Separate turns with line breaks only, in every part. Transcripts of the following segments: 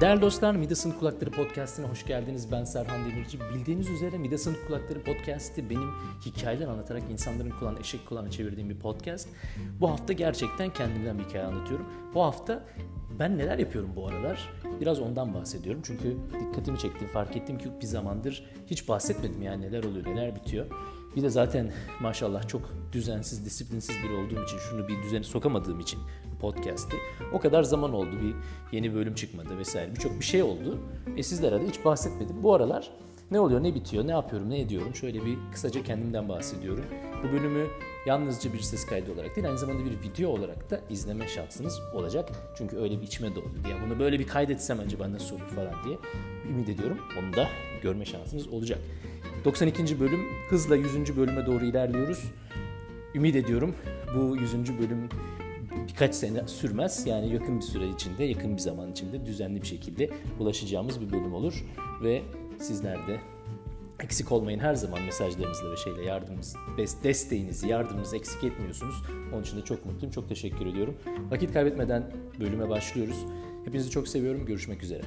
Değerli dostlar Midas'ın Kulakları Podcast'ine hoş geldiniz. Ben Serhan Demirci. Bildiğiniz üzere Midas'ın Kulakları Podcast'i benim hikayeler anlatarak insanların kulağını eşek kulağına çevirdiğim bir podcast. Bu hafta gerçekten kendimden bir hikaye anlatıyorum. Bu hafta ben neler yapıyorum bu aralar? Biraz ondan bahsediyorum. Çünkü dikkatimi çekti, fark ettim ki bir zamandır hiç bahsetmedim yani neler oluyor, neler bitiyor. Bir de zaten maşallah çok düzensiz, disiplinsiz biri olduğum için, şunu bir düzene sokamadığım için podcast'i. O kadar zaman oldu bir yeni bölüm çıkmadı vesaire. Birçok bir şey oldu. E sizlere de hiç bahsetmedim. Bu aralar ne oluyor, ne bitiyor, ne yapıyorum, ne ediyorum? Şöyle bir kısaca kendimden bahsediyorum. Bu bölümü yalnızca bir ses kaydı olarak değil, aynı zamanda bir video olarak da izleme şansınız olacak. Çünkü öyle bir içime doğdu. Ya bunu böyle bir kaydetsem acaba nasıl olur falan diye ümit ediyorum. Onu da görme şansınız olacak. 92. bölüm hızla 100. bölüme doğru ilerliyoruz. Ümit ediyorum bu 100. bölüm birkaç sene sürmez. Yani yakın bir süre içinde, yakın bir zaman içinde düzenli bir şekilde ulaşacağımız bir bölüm olur. Ve sizler de eksik olmayın her zaman mesajlarınızla ve şeyle yardımınız, desteğinizi, yardımınızı eksik etmiyorsunuz. Onun için de çok mutluyum, çok teşekkür ediyorum. Vakit kaybetmeden bölüme başlıyoruz. Hepinizi çok seviyorum. Görüşmek üzere.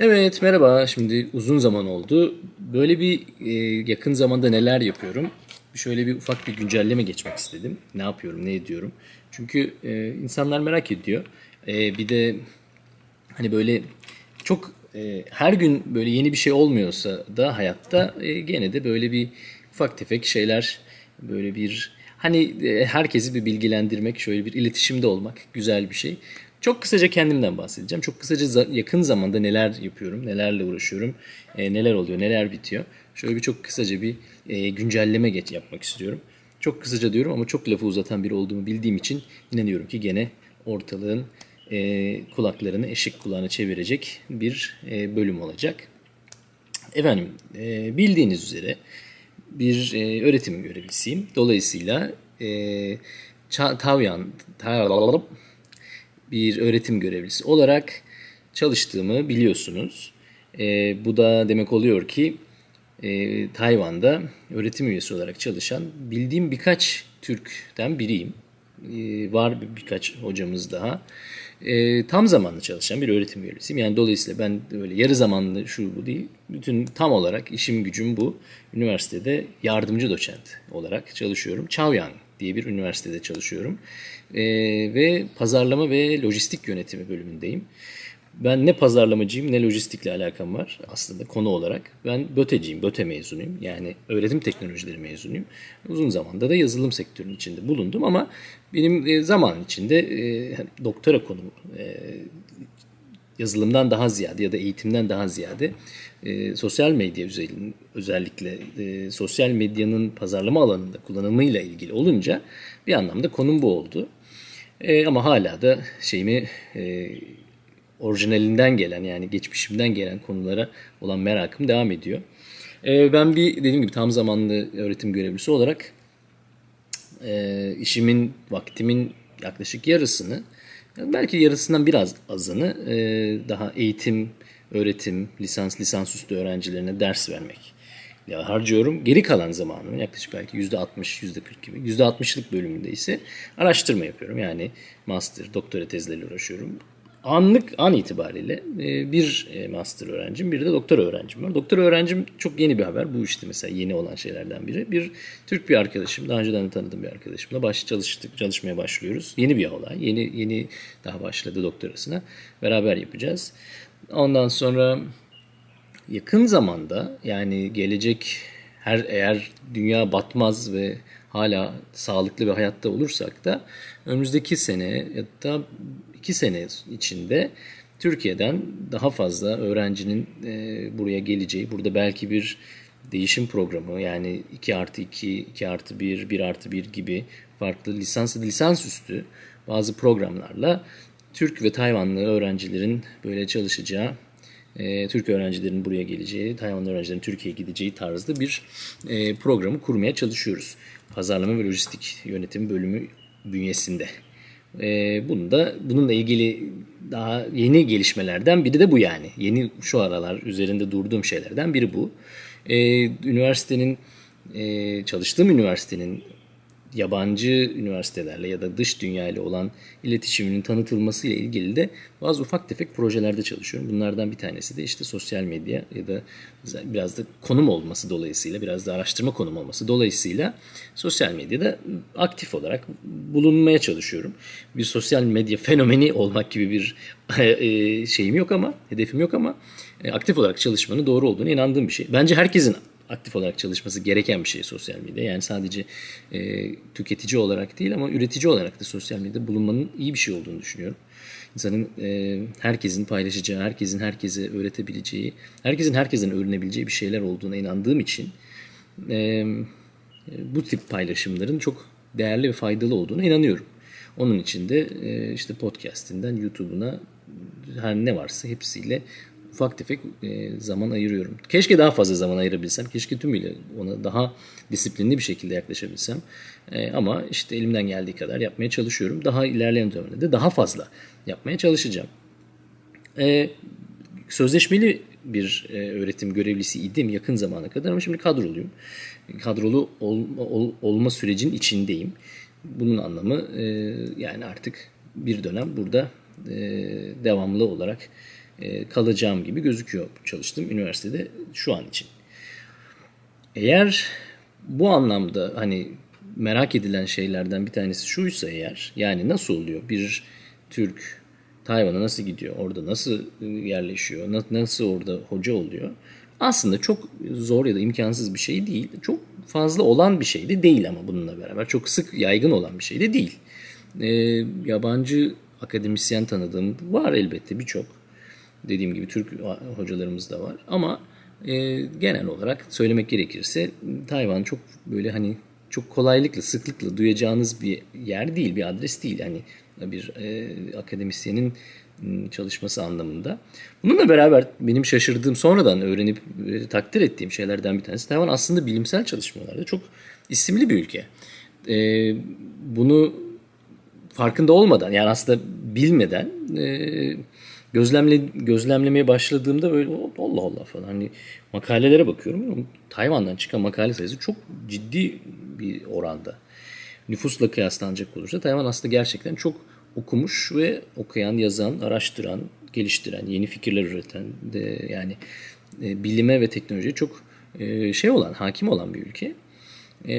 Evet merhaba. Şimdi uzun zaman oldu. Böyle bir e, yakın zamanda neler yapıyorum? Şöyle bir ufak bir güncelleme geçmek istedim. Ne yapıyorum, ne ediyorum? Çünkü e, insanlar merak ediyor. E, bir de hani böyle çok e, her gün böyle yeni bir şey olmuyorsa da hayatta e, gene de böyle bir ufak tefek şeyler böyle bir hani e, herkesi bir bilgilendirmek, şöyle bir iletişimde olmak güzel bir şey. Çok kısaca kendimden bahsedeceğim. Çok kısaca yakın zamanda neler yapıyorum, nelerle uğraşıyorum, e, neler oluyor, neler bitiyor. Şöyle bir çok kısaca bir e, güncelleme geç yapmak istiyorum. Çok kısaca diyorum ama çok lafı uzatan biri olduğumu bildiğim için inanıyorum ki gene ortalığın e, kulaklarını eşik kulağına çevirecek bir e, bölüm olacak. Efendim e, bildiğiniz üzere bir e, öğretim görevlisiyim. Dolayısıyla e, Tavyan, Tavyan bir öğretim görevlisi olarak çalıştığımı biliyorsunuz. E, bu da demek oluyor ki e, Tayvan'da öğretim üyesi olarak çalışan bildiğim birkaç Türk'ten biriyim. E, var birkaç hocamız daha. E, tam zamanlı çalışan bir öğretim üyesiyim. Yani dolayısıyla ben öyle yarı zamanlı şu bu değil. Bütün tam olarak işim gücüm bu. Üniversitede yardımcı doçent olarak çalışıyorum. Chaoyang diye bir üniversitede çalışıyorum. E, ve pazarlama ve lojistik yönetimi bölümündeyim. Ben ne pazarlamacıyım ne lojistikle alakam var aslında konu olarak. Ben BÖTE'ciyim, BÖTE mezunuyum. Yani öğretim teknolojileri mezunuyum. Uzun zamanda da yazılım sektörünün içinde bulundum ama benim e, zaman içinde e, doktora konumu e, yazılımdan daha ziyade ya da eğitimden daha ziyade e, sosyal medya özellikle, e, sosyal medyanın pazarlama alanında kullanımıyla ilgili olunca bir anlamda konum bu oldu. E, ama hala da şeyimi e, orijinalinden gelen yani geçmişimden gelen konulara olan merakım devam ediyor. E, ben bir dediğim gibi tam zamanlı öğretim görevlisi olarak e, işimin, vaktimin yaklaşık yarısını belki yarısından biraz azını e, daha eğitim, öğretim, lisans, lisansüstü öğrencilerine ders vermek ya harcıyorum. Geri kalan zamanımın yaklaşık belki %60, %40 gibi. %60'lık bölümünde ise araştırma yapıyorum. Yani master, doktora tezleriyle uğraşıyorum. Anlık, an itibariyle e, bir e, master öğrencim, bir de doktora öğrencim var. Doktora öğrencim çok yeni bir haber. Bu işte mesela yeni olan şeylerden biri. Bir Türk bir arkadaşım, daha önceden de tanıdığım bir arkadaşımla baş çalıştık, çalışmaya başlıyoruz. Yeni bir olay. Yeni yeni daha başladı doktorasına. Beraber yapacağız. Ondan sonra yakın zamanda yani gelecek her eğer dünya batmaz ve hala sağlıklı bir hayatta olursak da önümüzdeki sene ya da iki sene içinde Türkiye'den daha fazla öğrencinin e, buraya geleceği, burada belki bir değişim programı yani 2 artı 2, 2 artı 1, 1 artı 1 gibi farklı lisans lisans üstü bazı programlarla Türk ve Tayvanlı öğrencilerin böyle çalışacağı e, Türk öğrencilerin buraya geleceği, Tayvanlı öğrencilerin Türkiye'ye gideceği tarzda bir e, programı kurmaya çalışıyoruz. Pazarlama ve lojistik yönetim bölümü bünyesinde. E, bunu da bununla ilgili daha yeni gelişmelerden biri de bu yani. Yeni şu aralar üzerinde durduğum şeylerden biri bu. E, üniversitenin e, çalıştığım üniversitenin yabancı üniversitelerle ya da dış dünya ile olan iletişiminin tanıtılması ile ilgili de bazı ufak tefek projelerde çalışıyorum. Bunlardan bir tanesi de işte sosyal medya ya da biraz da konum olması dolayısıyla biraz da araştırma konum olması dolayısıyla sosyal medyada aktif olarak bulunmaya çalışıyorum. Bir sosyal medya fenomeni olmak gibi bir e, şeyim yok ama hedefim yok ama e, aktif olarak çalışmanın doğru olduğunu inandığım bir şey. Bence herkesin aktif olarak çalışması gereken bir şey sosyal medya. Yani sadece e, tüketici olarak değil ama üretici olarak da sosyal medyada bulunmanın iyi bir şey olduğunu düşünüyorum. İnsanın e, herkesin paylaşacağı, herkesin herkese öğretebileceği, herkesin herkesten öğrenebileceği bir şeyler olduğuna inandığım için e, bu tip paylaşımların çok değerli ve faydalı olduğuna inanıyorum. Onun için de e, işte podcastinden YouTube'una her ne varsa hepsiyle ufak tefek e, zaman ayırıyorum. Keşke daha fazla zaman ayırabilsem. Keşke tümüyle ona daha disiplinli bir şekilde yaklaşabilsem. E, ama işte elimden geldiği kadar yapmaya çalışıyorum. Daha ilerleyen dönemde de daha fazla yapmaya çalışacağım. E, sözleşmeli bir e, öğretim görevlisi idim yakın zamana kadar ama şimdi kadroluyum. Kadrolu ol, ol, olma sürecinin içindeyim. Bunun anlamı e, yani artık bir dönem burada e, devamlı olarak kalacağım gibi gözüküyor çalıştığım üniversitede şu an için. Eğer bu anlamda hani merak edilen şeylerden bir tanesi şuysa eğer yani nasıl oluyor? Bir Türk Tayvan'a nasıl gidiyor? Orada nasıl e, yerleşiyor? Nasıl orada hoca oluyor? Aslında çok zor ya da imkansız bir şey değil. Çok fazla olan bir şey de değil ama bununla beraber. Çok sık yaygın olan bir şey de değil. E, yabancı akademisyen tanıdığım var elbette birçok Dediğim gibi Türk hocalarımız da var. Ama e, genel olarak söylemek gerekirse Tayvan çok böyle hani çok kolaylıkla, sıklıkla duyacağınız bir yer değil, bir adres değil. Yani bir e, akademisyenin çalışması anlamında. Bununla beraber benim şaşırdığım, sonradan öğrenip e, takdir ettiğim şeylerden bir tanesi Tayvan aslında bilimsel çalışmalarda çok isimli bir ülke. E, bunu farkında olmadan yani aslında bilmeden e, gözlemle gözlemlemeye başladığımda böyle Allah Allah falan hani makalelere bakıyorum. Tayvan'dan çıkan makale sayısı çok ciddi bir oranda. Nüfusla kıyaslanacak olursa Tayvan aslında gerçekten çok okumuş ve okuyan, yazan, araştıran, geliştiren, yeni fikirler üreten de yani e, bilime ve teknolojiye çok e, şey olan, hakim olan bir ülke. E,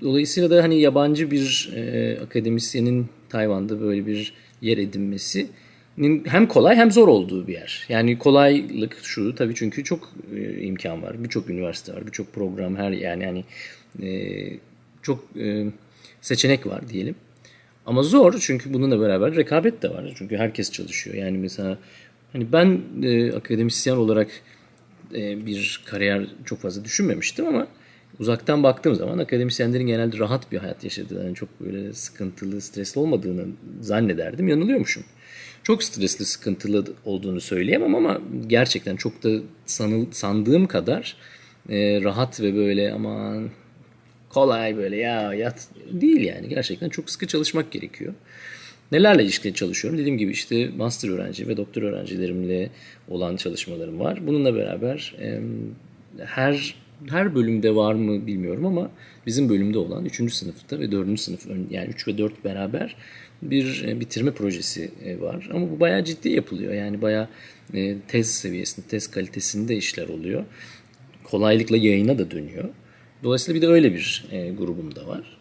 dolayısıyla da hani yabancı bir akademisyenin Tayvan'da böyle bir yer edinmesi hem kolay hem zor olduğu bir yer. Yani kolaylık şu tabii çünkü çok e, imkan var. Birçok üniversite var, birçok program her yani yani e, çok e, seçenek var diyelim. Ama zor çünkü bununla beraber rekabet de var. Çünkü herkes çalışıyor. Yani mesela hani ben e, akademisyen olarak e, bir kariyer çok fazla düşünmemiştim ama uzaktan baktığım zaman akademisyenlerin genelde rahat bir hayat yaşadığını, yani çok böyle sıkıntılı, stresli olmadığını zannederdim. Yanılıyormuşum çok stresli, sıkıntılı olduğunu söyleyemem ama gerçekten çok da sanıl, sandığım kadar e, rahat ve böyle aman kolay böyle ya yat değil yani. Gerçekten çok sıkı çalışmak gerekiyor. Nelerle ilişkili çalışıyorum? Dediğim gibi işte master öğrenci ve doktor öğrencilerimle olan çalışmalarım var. Bununla beraber e, her her bölümde var mı bilmiyorum ama bizim bölümde olan 3. sınıfta ve 4. sınıf yani 3 ve 4 beraber bir e, bitirme projesi e, var. Ama bu bayağı ciddi yapılıyor. Yani bayağı e, tez seviyesinde, tez kalitesinde işler oluyor. Kolaylıkla yayına da dönüyor. Dolayısıyla bir de öyle bir grubum da var.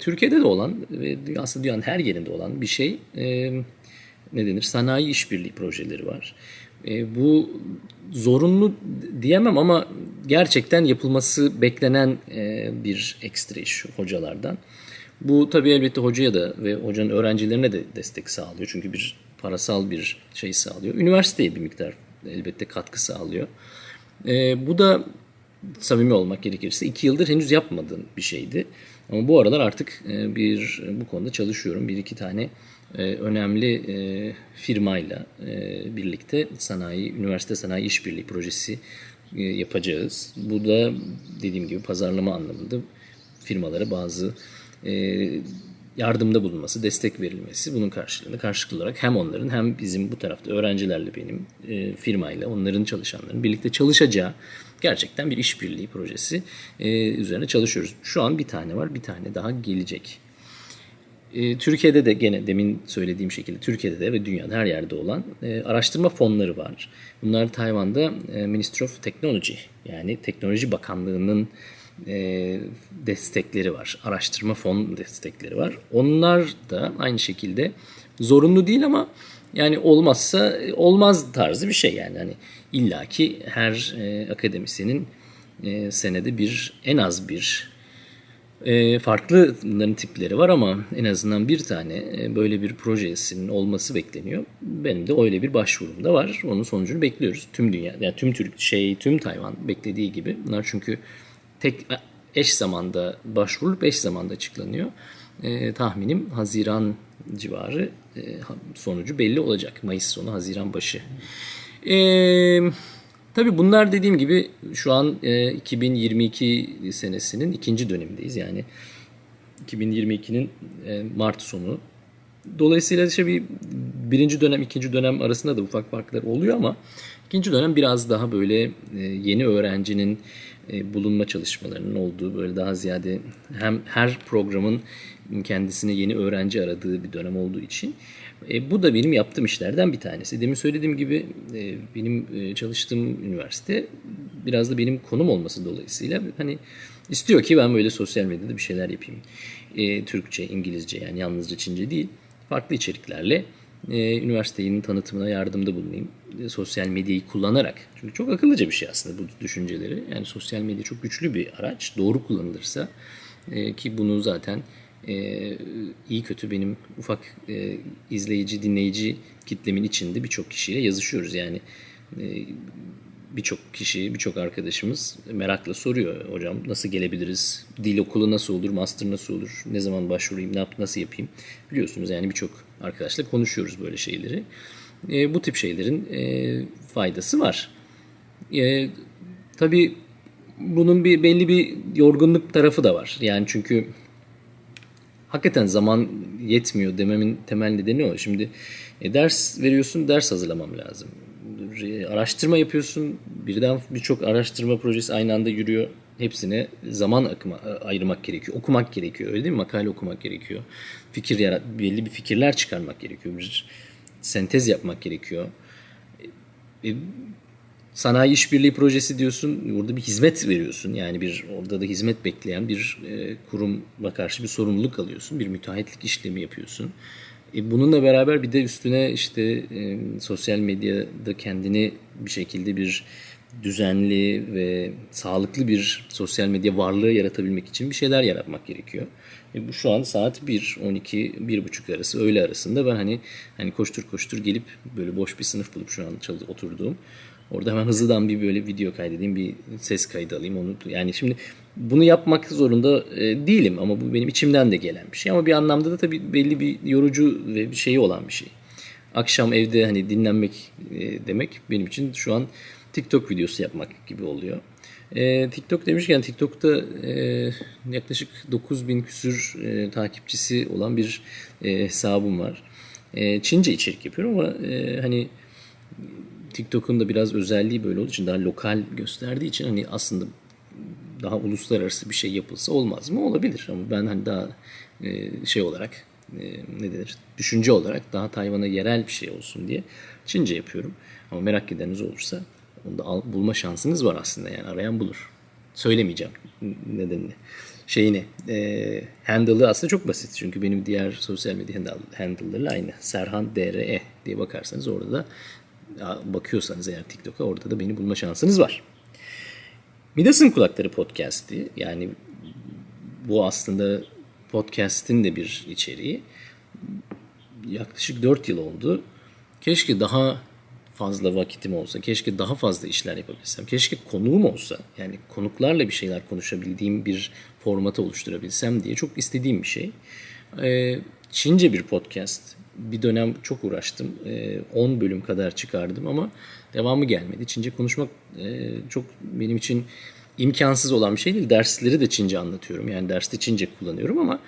Türkiye'de de olan ve aslında dünyanın her yerinde olan bir şey ne denir? Sanayi işbirliği projeleri var. bu zorunlu diyemem ama gerçekten yapılması beklenen bir ekstra iş hocalardan. Bu tabii elbette hocaya da ve hocanın öğrencilerine de destek sağlıyor. Çünkü bir parasal bir şey sağlıyor. Üniversiteye bir miktar elbette katkı sağlıyor. E, bu da samimi olmak gerekirse iki yıldır henüz yapmadığım bir şeydi. Ama bu aralar artık e, bir bu konuda çalışıyorum. Bir iki tane e, önemli e, firmayla birlikte sanayi, üniversite sanayi işbirliği projesi yapacağız. Bu da dediğim gibi pazarlama anlamında firmalara bazı yardımda bulunması, destek verilmesi bunun karşılığında karşılıklı olarak hem onların hem bizim bu tarafta öğrencilerle benim e, firmayla onların çalışanların birlikte çalışacağı gerçekten bir işbirliği projesi e, üzerine çalışıyoruz. Şu an bir tane var, bir tane daha gelecek. E, Türkiye'de de gene demin söylediğim şekilde Türkiye'de de ve dünyada her yerde olan e, araştırma fonları var. Bunlar Tayvan'da e, Ministry of Technology yani Teknoloji Bakanlığı'nın e, destekleri var. Araştırma fon destekleri var. Onlar da aynı şekilde zorunlu değil ama yani olmazsa olmaz tarzı bir şey yani. Hani illaki her e, akademisyenin e, senede bir en az bir e, farklı bunların tipleri var ama en azından bir tane e, böyle bir projesinin olması bekleniyor. Benim de öyle bir başvurum da var. Onun sonucunu bekliyoruz. Tüm dünya, yani tüm Türk şey, tüm Tayvan beklediği gibi. Bunlar çünkü tek eş zamanda başvurulup eş zamanda açıklanıyor. E, tahminim Haziran civarı e, sonucu belli olacak. Mayıs sonu, Haziran başı. Eee Tabii bunlar dediğim gibi şu an e, 2022 senesinin ikinci dönemindeyiz. Yani 2022'nin e, Mart sonu. Dolayısıyla işte bir birinci dönem, ikinci dönem arasında da ufak farklar oluyor ama ikinci dönem biraz daha böyle e, yeni öğrencinin e, bulunma çalışmalarının olduğu böyle daha ziyade hem her programın kendisine yeni öğrenci aradığı bir dönem olduğu için e, bu da benim yaptığım işlerden bir tanesi. Demin söylediğim gibi e, benim e, çalıştığım üniversite biraz da benim konum olması dolayısıyla hani istiyor ki ben böyle sosyal medyada bir şeyler yapayım. E, Türkçe, İngilizce yani yalnızca Çince değil farklı içeriklerle e, üniversitenin tanıtımına yardımda bulunayım. E, sosyal medyayı kullanarak. Çünkü çok akıllıca bir şey aslında bu düşünceleri. Yani sosyal medya çok güçlü bir araç. Doğru kullanılırsa e, ki bunu zaten e, iyi kötü benim ufak e, izleyici, dinleyici kitlemin içinde birçok kişiyle yazışıyoruz. Yani e, birçok kişi, birçok arkadaşımız merakla soruyor. Hocam nasıl gelebiliriz? Dil okulu nasıl olur? Master nasıl olur? Ne zaman başvurayım? Ne yap, nasıl yapayım? Biliyorsunuz yani birçok arkadaşla konuşuyoruz böyle şeyleri. E, bu tip şeylerin e, faydası var. E, tabii bunun bir belli bir yorgunluk tarafı da var. Yani çünkü hakikaten zaman yetmiyor dememin temel nedeni o. Şimdi e, ders veriyorsun, ders hazırlamam lazım. Araştırma yapıyorsun, birden birçok araştırma projesi aynı anda yürüyor. Hepsine zaman akıma, e, ayırmak gerekiyor. Okumak gerekiyor öyle değil mi? Makale okumak gerekiyor. Fikir yarat, belli bir fikirler çıkarmak gerekiyor. Bir sentez yapmak gerekiyor. E, sanayi işbirliği projesi diyorsun. Burada bir hizmet veriyorsun. Yani bir orada da hizmet bekleyen bir e, kurumla karşı bir sorumluluk alıyorsun. Bir müteahhitlik işlemi yapıyorsun. E, bununla beraber bir de üstüne işte e, sosyal medyada kendini bir şekilde bir düzenli ve sağlıklı bir sosyal medya varlığı yaratabilmek için bir şeyler yaratmak gerekiyor. E bu şu an saat 1, 12, 1.30 arası öğle arasında ben hani hani koştur koştur gelip böyle boş bir sınıf bulup şu an oturduğum Orada hemen hızlıdan bir böyle video kaydedeyim, bir ses kaydı alayım onu. Yani şimdi bunu yapmak zorunda e, değilim ama bu benim içimden de gelen bir şey. Ama bir anlamda da tabii belli bir yorucu ve bir şeyi olan bir şey. Akşam evde hani dinlenmek e, demek benim için şu an TikTok videosu yapmak gibi oluyor. E, TikTok demişken TikTok'ta e, yaklaşık 9000 küsür e, takipçisi olan bir e, hesabım var. E, Çince içerik yapıyorum ama e, hani TikTok'un da biraz özelliği böyle olduğu için daha lokal gösterdiği için hani aslında daha uluslararası bir şey yapılsa olmaz mı? Olabilir ama ben hani daha e, şey olarak e, ne denir? Düşünce olarak daha Tayvan'a yerel bir şey olsun diye Çince yapıyorum. Ama merak edeniniz olursa onu da bulma şansınız var aslında yani arayan bulur. Söylemeyeceğim nedenini. Şeyini, e, handle'ı aslında çok basit çünkü benim diğer sosyal medya handle'larla aynı. Serhan DRE diye bakarsanız orada da bakıyorsanız eğer TikTok'a orada da beni bulma şansınız var. Midas'ın Kulakları podcast'i yani bu aslında podcast'in de bir içeriği. Yaklaşık 4 yıl oldu. Keşke daha fazla vakitim olsa, keşke daha fazla işler yapabilsem, keşke konuğum olsa, yani konuklarla bir şeyler konuşabildiğim bir formatı oluşturabilsem diye çok istediğim bir şey. Ee, Çince bir podcast bir dönem çok uğraştım. 10 e, bölüm kadar çıkardım ama devamı gelmedi. Çince konuşmak e, çok benim için imkansız olan bir şey değil. Dersleri de Çince anlatıyorum. Yani derste Çince kullanıyorum ama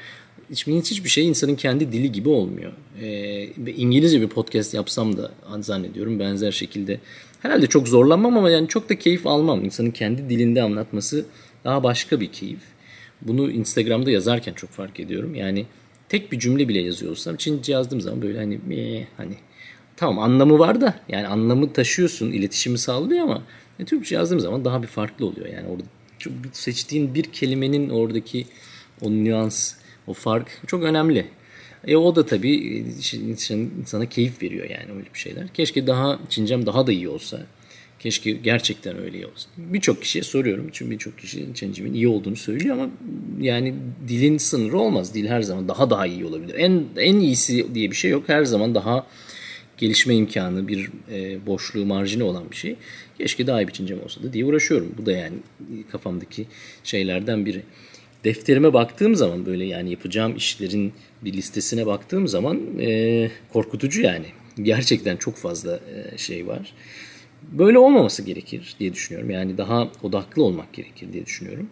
hiçbir, hiçbir şey insanın kendi dili gibi olmuyor. Ee, İngilizce bir podcast yapsam da zannediyorum benzer şekilde. Herhalde çok zorlanmam ama yani çok da keyif almam. İnsanın kendi dilinde anlatması daha başka bir keyif. Bunu Instagram'da yazarken çok fark ediyorum. Yani tek bir cümle bile yazıyorsam Çince yazdığım zaman böyle hani ee, hani tamam anlamı var da yani anlamı taşıyorsun, iletişimi sağlıyor ama e, Türkçe yazdığım zaman daha bir farklı oluyor. Yani orada seçtiğin bir kelimenin oradaki o nüans, o fark çok önemli. E o da tabii insana keyif veriyor yani öyle bir şeyler. Keşke daha Çincem daha da iyi olsa. Keşke gerçekten öyle olsa. Birçok kişiye soruyorum. Çünkü birçok kişi Çincemin iyi olduğunu söylüyor ama yani dilin sınırı olmaz. Dil her zaman daha daha iyi olabilir. En en iyisi diye bir şey yok. Her zaman daha gelişme imkanı, bir e, boşluğu, marjini olan bir şey. Keşke daha iyi bir Çincem olsa da diye uğraşıyorum. Bu da yani kafamdaki şeylerden biri. Defterime baktığım zaman böyle yani yapacağım işlerin bir listesine baktığım zaman e, korkutucu yani. Gerçekten çok fazla e, şey var. Böyle olmaması gerekir diye düşünüyorum. Yani daha odaklı olmak gerekir diye düşünüyorum.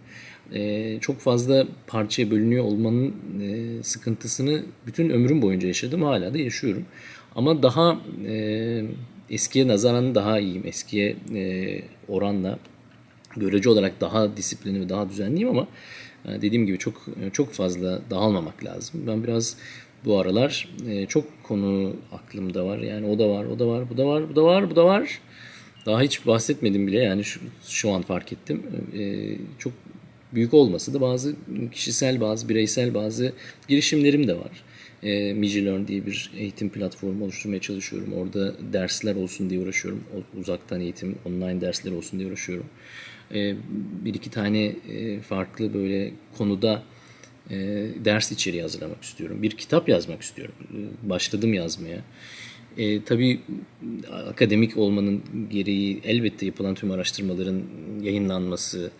E, çok fazla parçaya bölünüyor olmanın e, sıkıntısını bütün ömrüm boyunca yaşadım. Hala da yaşıyorum. Ama daha e, eskiye nazaran daha iyiyim. Eskiye e, oranla görece olarak daha disiplinli ve daha düzenliyim ama dediğim gibi çok çok fazla dağılmamak lazım. Ben biraz bu aralar e, çok konu aklımda var. Yani o da var, o da var, bu da var, bu da var, bu da var. Daha hiç bahsetmedim bile yani şu, şu an fark ettim. E, çok büyük olmasa da bazı kişisel, bazı bireysel, bazı girişimlerim de var. E, Mijilearn diye bir eğitim platformu oluşturmaya çalışıyorum. Orada dersler olsun diye uğraşıyorum. Uzaktan eğitim, online dersler olsun diye uğraşıyorum. E, bir iki tane e, farklı böyle konuda e, ders içeriği hazırlamak istiyorum. Bir kitap yazmak istiyorum. Başladım yazmaya. E, tabii akademik olmanın gereği elbette yapılan tüm araştırmaların yayınlanması,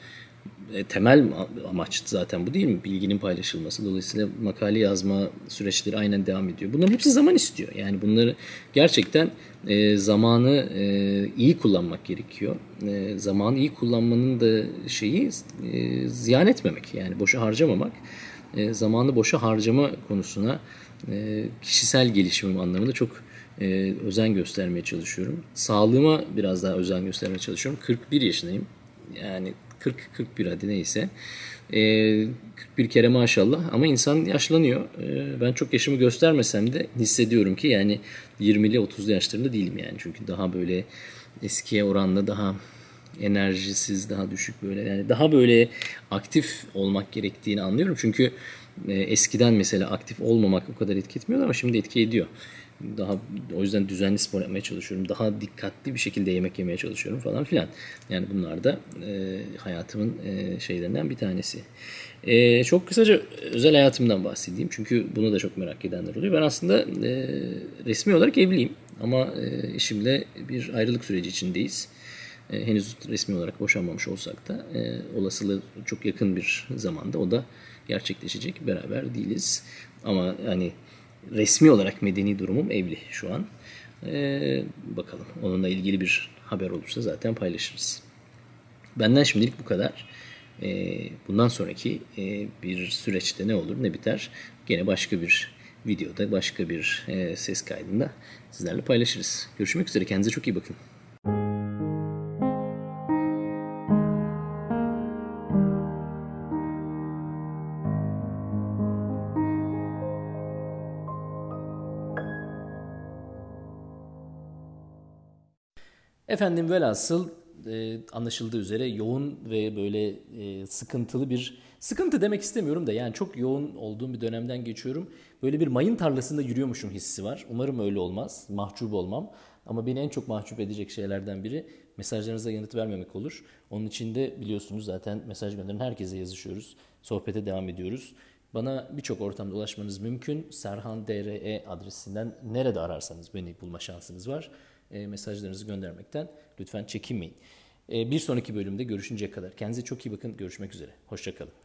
e, temel amaç zaten bu değil mi? Bilginin paylaşılması. Dolayısıyla makale yazma süreçleri aynen devam ediyor. Bunların hepsi zaman istiyor. Yani bunları gerçekten e, zamanı e, iyi kullanmak gerekiyor. E, zamanı iyi kullanmanın da şeyi e, ziyan etmemek. Yani boşa harcamamak. E, zamanı boşa harcama konusuna e, kişisel gelişimim anlamında çok e, özen göstermeye çalışıyorum. Sağlığıma biraz daha özen göstermeye çalışıyorum. 41 yaşındayım. Yani 40-41 hadi neyse. E, 41 kere maşallah ama insan yaşlanıyor. E, ben çok yaşımı göstermesem de hissediyorum ki yani 20'li 30'lu yaşlarında değilim yani. Çünkü daha böyle eskiye oranla daha enerjisiz, daha düşük böyle yani daha böyle aktif olmak gerektiğini anlıyorum. Çünkü e, eskiden mesela aktif olmamak o kadar etki etmiyordu ama şimdi etki ediyor. Daha o yüzden düzenli spor yapmaya çalışıyorum. Daha dikkatli bir şekilde yemek yemeye çalışıyorum falan filan. Yani bunlar da e, hayatımın e, şeylerinden bir tanesi. E, çok kısaca özel hayatımdan bahsedeyim. Çünkü bunu da çok merak edenler oluyor. Ben aslında e, resmi olarak evliyim. Ama e, eşimle bir ayrılık süreci içindeyiz. E, henüz resmi olarak boşanmamış olsak da e, olasılığı çok yakın bir zamanda o da gerçekleşecek. Beraber değiliz. Ama hani resmi olarak medeni durumum evli şu an. Ee, bakalım onunla ilgili bir haber olursa zaten paylaşırız. Benden şimdilik bu kadar. Ee, bundan sonraki e, bir süreçte ne olur ne biter gene başka bir videoda başka bir e, ses kaydında sizlerle paylaşırız. Görüşmek üzere kendinize çok iyi bakın. Efendim velhasıl e, anlaşıldığı üzere yoğun ve böyle e, sıkıntılı bir sıkıntı demek istemiyorum da yani çok yoğun olduğum bir dönemden geçiyorum. Böyle bir mayın tarlasında yürüyormuşum hissi var. Umarım öyle olmaz. Mahcup olmam. Ama beni en çok mahcup edecek şeylerden biri mesajlarınıza yanıt vermemek olur. Onun için de biliyorsunuz zaten mesaj gönderen herkese yazışıyoruz. Sohbete devam ediyoruz. Bana birçok ortamda ulaşmanız mümkün. Serhan DRE adresinden nerede ararsanız beni bulma şansınız var mesajlarınızı göndermekten lütfen çekinmeyin. E, bir sonraki bölümde görüşünceye kadar kendinize çok iyi bakın. Görüşmek üzere. Hoşçakalın.